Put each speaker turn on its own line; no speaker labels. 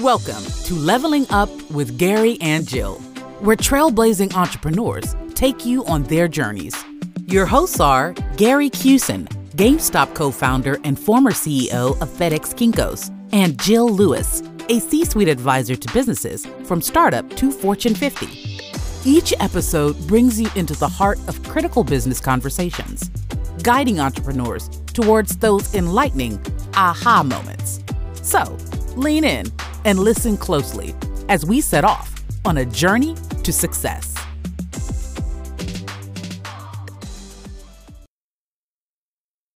Welcome to Leveling Up with Gary and Jill, where trailblazing entrepreneurs take you on their journeys. Your hosts are Gary Kusin, GameStop co founder and former CEO of FedEx Kinkos, and Jill Lewis, a C suite advisor to businesses from startup to Fortune 50. Each episode brings you into the heart of critical business conversations, guiding entrepreneurs towards those enlightening aha moments. So, lean in and listen closely as we set off on a journey to success.